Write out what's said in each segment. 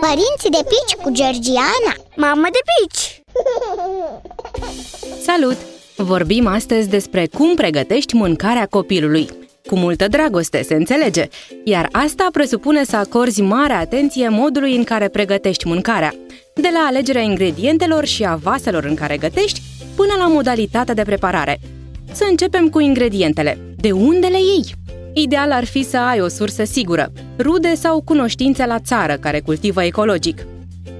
Părinții de pici cu Georgiana Mamă de pici! Salut! Vorbim astăzi despre cum pregătești mâncarea copilului. Cu multă dragoste, se înțelege, iar asta presupune să acorzi mare atenție modului în care pregătești mâncarea, de la alegerea ingredientelor și a vaselor în care gătești, până la modalitatea de preparare. Să începem cu ingredientele. De unde le iei? Ideal ar fi să ai o sursă sigură, rude sau cunoștințe la țară care cultivă ecologic.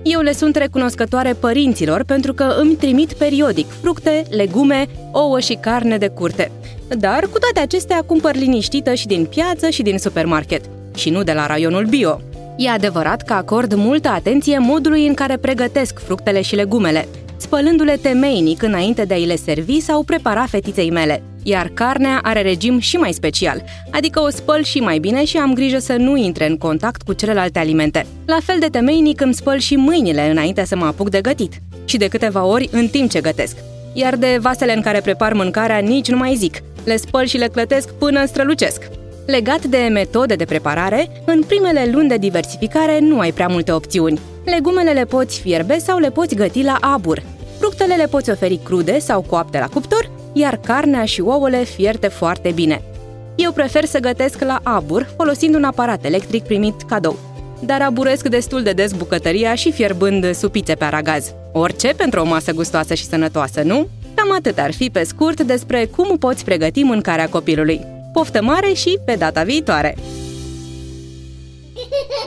Eu le sunt recunoscătoare părinților pentru că îmi trimit periodic fructe, legume, ouă și carne de curte. Dar cu toate acestea cumpăr liniștită și din piață și din supermarket, și nu de la raionul bio. E adevărat că acord multă atenție modului în care pregătesc fructele și legumele, spălându-le temeinic înainte de a-i le servi sau prepara fetiței mele. Iar carnea are regim și mai special, adică o spăl și mai bine și am grijă să nu intre în contact cu celelalte alimente. La fel de temeinic îmi spăl și mâinile înainte să mă apuc de gătit și de câteva ori în timp ce gătesc. Iar de vasele în care prepar mâncarea nici nu mai zic. Le spăl și le clătesc până strălucesc. Legat de metode de preparare, în primele luni de diversificare nu ai prea multe opțiuni. Legumele le poți fierbe sau le poți găti la abur. Fructele le poți oferi crude sau coapte la cuptor, iar carnea și ouăle fierte foarte bine. Eu prefer să gătesc la abur, folosind un aparat electric primit cadou. Dar aburesc destul de des bucătăria și fierbând supițe pe aragaz. Orice pentru o masă gustoasă și sănătoasă, nu? Cam atât ar fi pe scurt despre cum poți pregăti mâncarea copilului. Poftă mare și pe data viitoare!